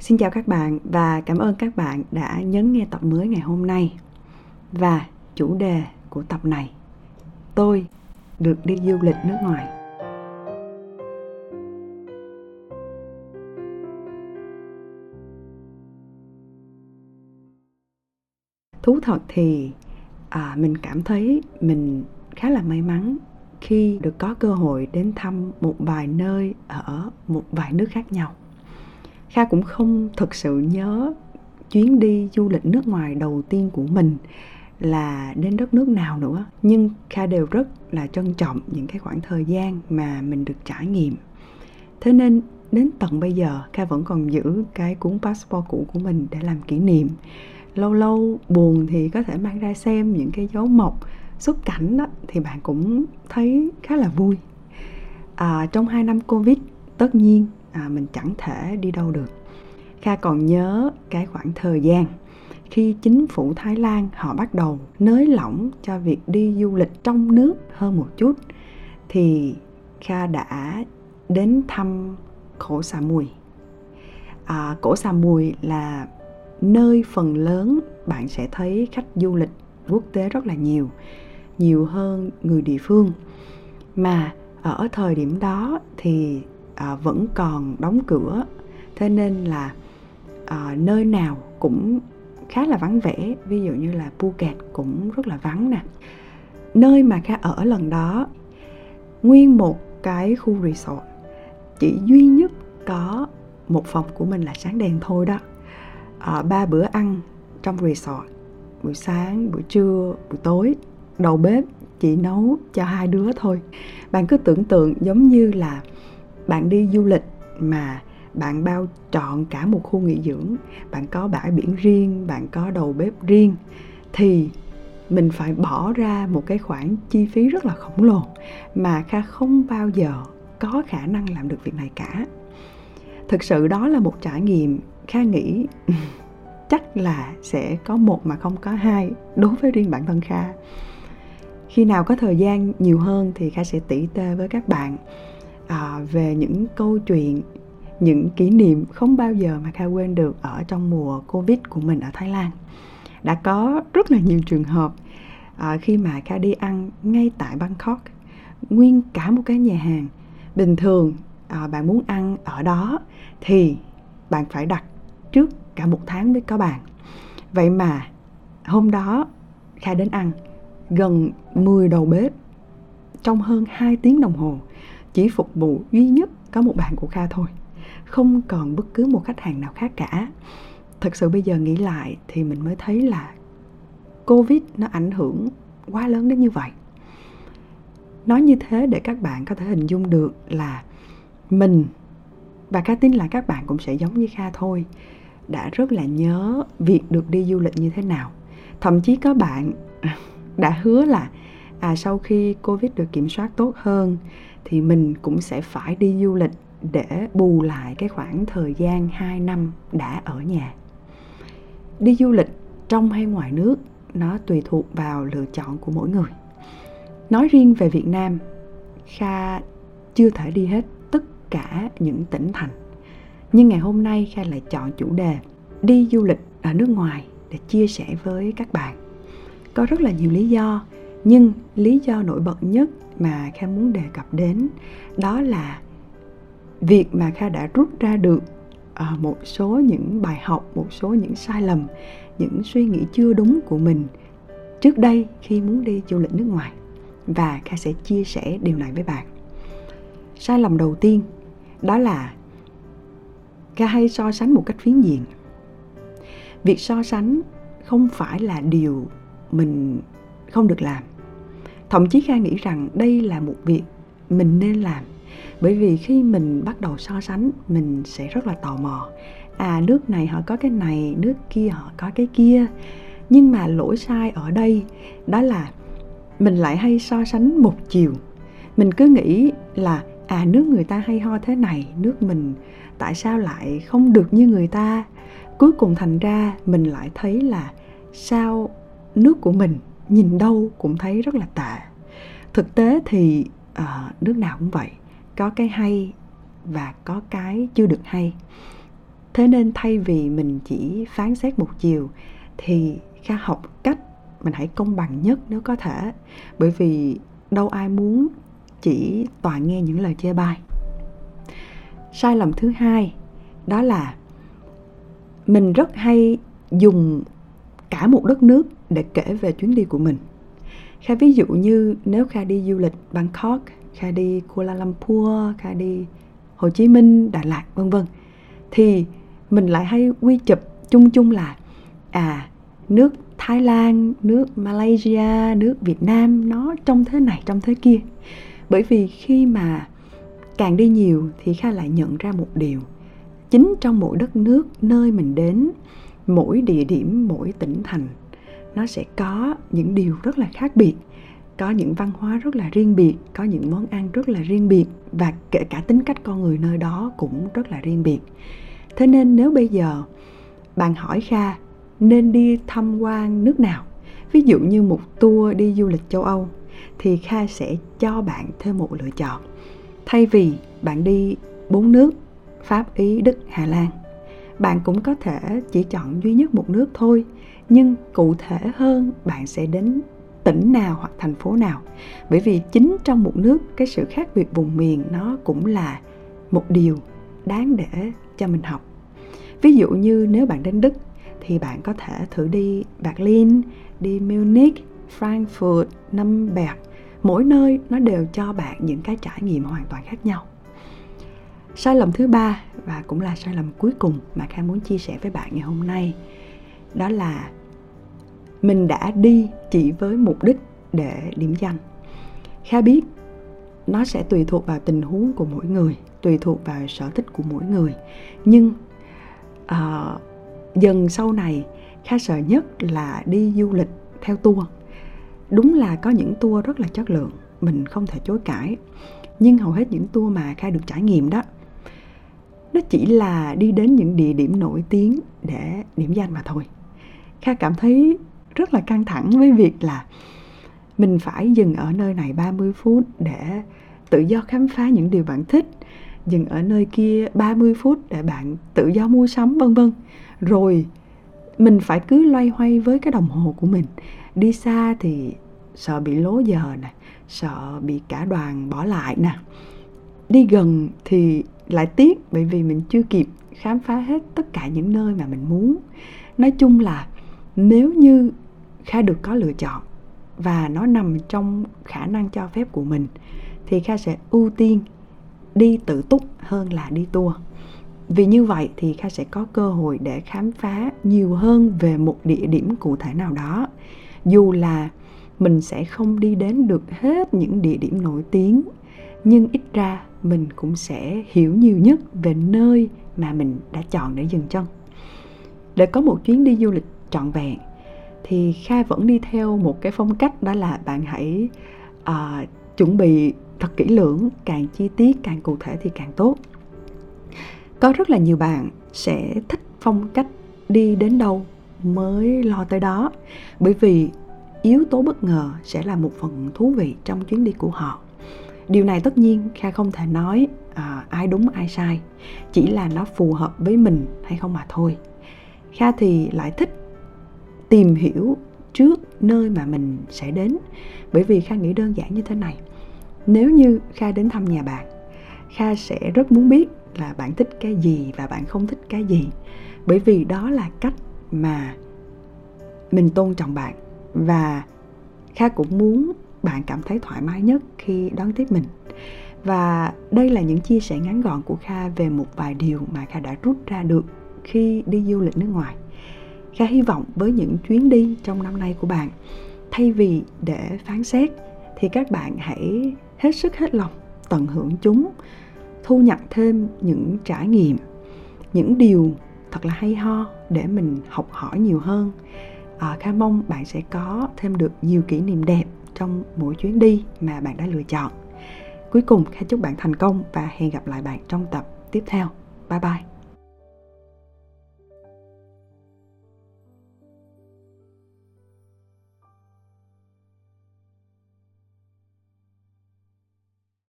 Xin chào các bạn và cảm ơn các bạn đã nhấn nghe tập mới ngày hôm nay. Và chủ đề của tập này, tôi được đi du lịch nước ngoài. Thú thật thì à, mình cảm thấy mình khá là may mắn khi được có cơ hội đến thăm một vài nơi ở một vài nước khác nhau kha cũng không thực sự nhớ chuyến đi du lịch nước ngoài đầu tiên của mình là đến đất nước nào nữa. Nhưng kha đều rất là trân trọng những cái khoảng thời gian mà mình được trải nghiệm. Thế nên đến tận bây giờ kha vẫn còn giữ cái cuốn passport cũ của mình để làm kỷ niệm. Lâu lâu buồn thì có thể mang ra xem những cái dấu mộc xuất cảnh đó thì bạn cũng thấy khá là vui. À, trong hai năm covid tất nhiên à, mình chẳng thể đi đâu được. Kha còn nhớ cái khoảng thời gian khi chính phủ thái lan họ bắt đầu nới lỏng cho việc đi du lịch trong nước hơn một chút thì kha đã đến thăm cổ xà mùi. À, cổ xà mùi là nơi phần lớn bạn sẽ thấy khách du lịch quốc tế rất là nhiều nhiều hơn người địa phương. Mà ở thời điểm đó thì à, vẫn còn đóng cửa. Thế nên là à, nơi nào cũng khá là vắng vẻ ví dụ như là Phuket cũng rất là vắng nè. Nơi mà kha ở lần đó nguyên một cái khu resort chỉ duy nhất có một phòng của mình là sáng đèn thôi đó. À, ba bữa ăn trong resort buổi sáng buổi trưa buổi tối đầu bếp chỉ nấu cho hai đứa thôi. Bạn cứ tưởng tượng giống như là bạn đi du lịch mà bạn bao trọn cả một khu nghỉ dưỡng, bạn có bãi biển riêng, bạn có đầu bếp riêng, thì mình phải bỏ ra một cái khoản chi phí rất là khổng lồ mà kha không bao giờ có khả năng làm được việc này cả. Thực sự đó là một trải nghiệm kha nghĩ chắc là sẽ có một mà không có hai đối với riêng bản thân kha. Khi nào có thời gian nhiều hơn thì kha sẽ tỉ tê với các bạn à, về những câu chuyện những kỷ niệm không bao giờ mà kha quên được ở trong mùa covid của mình ở thái lan. Đã có rất là nhiều trường hợp à, khi mà kha đi ăn ngay tại bangkok nguyên cả một cái nhà hàng. Bình thường à, bạn muốn ăn ở đó thì bạn phải đặt trước cả một tháng mới có bàn. Vậy mà hôm đó kha đến ăn gần 10 đầu bếp trong hơn 2 tiếng đồng hồ chỉ phục vụ duy nhất có một bàn của Kha thôi, không còn bất cứ một khách hàng nào khác cả. Thật sự bây giờ nghĩ lại thì mình mới thấy là covid nó ảnh hưởng quá lớn đến như vậy. Nói như thế để các bạn có thể hình dung được là mình và Kha tin là các bạn cũng sẽ giống như kha thôi, đã rất là nhớ việc được đi du lịch như thế nào. Thậm chí có bạn đã hứa là à sau khi covid được kiểm soát tốt hơn thì mình cũng sẽ phải đi du lịch để bù lại cái khoảng thời gian 2 năm đã ở nhà. Đi du lịch trong hay ngoài nước nó tùy thuộc vào lựa chọn của mỗi người. Nói riêng về Việt Nam, Kha chưa thể đi hết tất cả những tỉnh thành. Nhưng ngày hôm nay Kha lại chọn chủ đề đi du lịch ở nước ngoài để chia sẻ với các bạn. Có rất là nhiều lý do, nhưng lý do nổi bật nhất mà Kha muốn đề cập đến đó là việc mà Kha đã rút ra được à, một số những bài học, một số những sai lầm, những suy nghĩ chưa đúng của mình trước đây khi muốn đi du lịch nước ngoài và Kha sẽ chia sẻ điều này với bạn. Sai lầm đầu tiên đó là Kha hay so sánh một cách phiến diện. Việc so sánh không phải là điều mình không được làm thậm chí kha nghĩ rằng đây là một việc mình nên làm. Bởi vì khi mình bắt đầu so sánh, mình sẽ rất là tò mò. À nước này họ có cái này, nước kia họ có cái kia. Nhưng mà lỗi sai ở đây, đó là mình lại hay so sánh một chiều. Mình cứ nghĩ là à nước người ta hay ho thế này, nước mình tại sao lại không được như người ta? Cuối cùng thành ra mình lại thấy là sao nước của mình nhìn đâu cũng thấy rất là tệ. Thực tế thì uh, nước nào cũng vậy có cái hay và có cái chưa được hay. Thế nên thay vì mình chỉ phán xét một chiều thì kha học cách mình hãy công bằng nhất nếu có thể. Bởi vì đâu ai muốn chỉ toàn nghe những lời chê bai. Sai lầm thứ hai đó là mình rất hay dùng cả một đất nước để kể về chuyến đi của mình kha ví dụ như nếu kha đi du lịch bangkok kha đi kuala lumpur kha đi hồ chí minh đà lạt vân vân thì mình lại hay quy chụp chung chung là à nước Thái Lan, nước Malaysia, nước Việt Nam nó trong thế này trong thế kia. Bởi vì khi mà càng đi nhiều thì Kha lại nhận ra một điều. Chính trong mỗi đất nước nơi mình đến, mỗi địa điểm, mỗi tỉnh thành nó sẽ có những điều rất là khác biệt, có những văn hóa rất là riêng biệt, có những món ăn rất là riêng biệt và kể cả tính cách con người nơi đó cũng rất là riêng biệt. Thế nên nếu bây giờ bạn hỏi kha, nên đi tham quan nước nào? Ví dụ như một tour đi du lịch châu âu, thì kha sẽ cho bạn thêm một lựa chọn. Thay vì bạn đi bốn nước, pháp, ý, đức, hà lan, bạn cũng có thể chỉ chọn duy nhất một nước thôi nhưng cụ thể hơn, bạn sẽ đến tỉnh nào hoặc thành phố nào. Bởi vì chính trong một nước, cái sự khác biệt vùng miền nó cũng là một điều đáng để cho mình học. Ví dụ như nếu bạn đến đức thì bạn có thể thử đi berlin, đi munich, frankfurt nuremberg mỗi nơi nó đều cho bạn những cái trải nghiệm hoàn toàn khác nhau. Sai lầm thứ ba và cũng là sai lầm cuối cùng mà kha muốn chia sẻ với bạn ngày hôm nay đó là mình đã đi chỉ với mục đích để điểm danh. Kha biết nó sẽ tùy thuộc vào tình huống của mỗi người tùy thuộc vào sở thích của mỗi người. Nhưng uh, dần sau này kha sợ nhất là đi du lịch theo tour. Đúng là có những tour rất là chất lượng mình không thể chối cãi. Nhưng hầu hết những tour mà kha được trải nghiệm đó nó chỉ là đi đến những địa điểm nổi tiếng để điểm danh mà thôi kha cảm thấy rất là căng thẳng với việc là mình phải dừng ở nơi này 30 phút để tự do khám phá những điều bạn thích, dừng ở nơi kia 30 phút để bạn tự do mua sắm, vân vân. Rồi mình phải cứ loay hoay với cái đồng hồ của mình. Đi xa thì sợ bị lố giờ nè, sợ bị cả đoàn bỏ lại nè. Đi gần thì lại tiếc, bởi vì mình chưa kịp khám phá hết tất cả những nơi mà mình muốn. Nói chung là nếu như kha được có lựa chọn và nó nằm trong khả năng cho phép của mình, thì kha sẽ ưu tiên đi tự túc hơn là đi tour vì như vậy thì kha sẽ có cơ hội để khám phá nhiều hơn về một địa điểm cụ thể nào đó. Dù là mình sẽ không đi đến được hết những địa điểm nổi tiếng, nhưng ít ra mình cũng sẽ hiểu nhiều nhất về nơi mà mình đã chọn để dừng chân. Để có một chuyến đi du lịch trọn vẹn. Thì kha vẫn đi theo một cái phong cách đó là bạn hãy uh, chuẩn bị thật kỹ lưỡng càng chi tiết càng cụ thể thì càng tốt. Có rất là nhiều bạn sẽ thích phong cách đi đến đâu mới lo tới đó bởi vì yếu tố bất ngờ sẽ là một phần thú vị trong chuyến đi của họ. Điều này tất nhiên kha không thể nói à, ai đúng ai sai chỉ là nó phù hợp với mình hay không mà thôi. Kha thì lại thích tìm hiểu trước nơi mà mình sẽ đến. Bởi vì kha nghĩ đơn giản như thế này, nếu như kha đến thăm nhà bạn, kha sẽ rất muốn biết là bạn thích cái gì và bạn không thích cái gì. Bởi vì đó là cách mà mình tôn trọng bạn và kha cũng muốn bạn cảm thấy thoải mái nhất khi đón tiếp mình. Và đây là những chia sẻ ngắn gọn của kha về một vài điều mà kha đã rút ra được khi đi du lịch nước ngoài kha hy vọng với những chuyến đi trong năm nay của bạn. Thay vì để phán xét thì các bạn hãy hết sức hết lòng tận hưởng chúng thu nhặt thêm những trải nghiệm những điều thật là hay ho để mình học hỏi nhiều hơn. À, kha mong bạn sẽ có thêm được nhiều kỷ niệm đẹp trong mỗi chuyến đi mà bạn đã lựa chọn. Cuối cùng kha chúc bạn thành công và hẹn gặp lại bạn trong tập tiếp theo. Bye bye.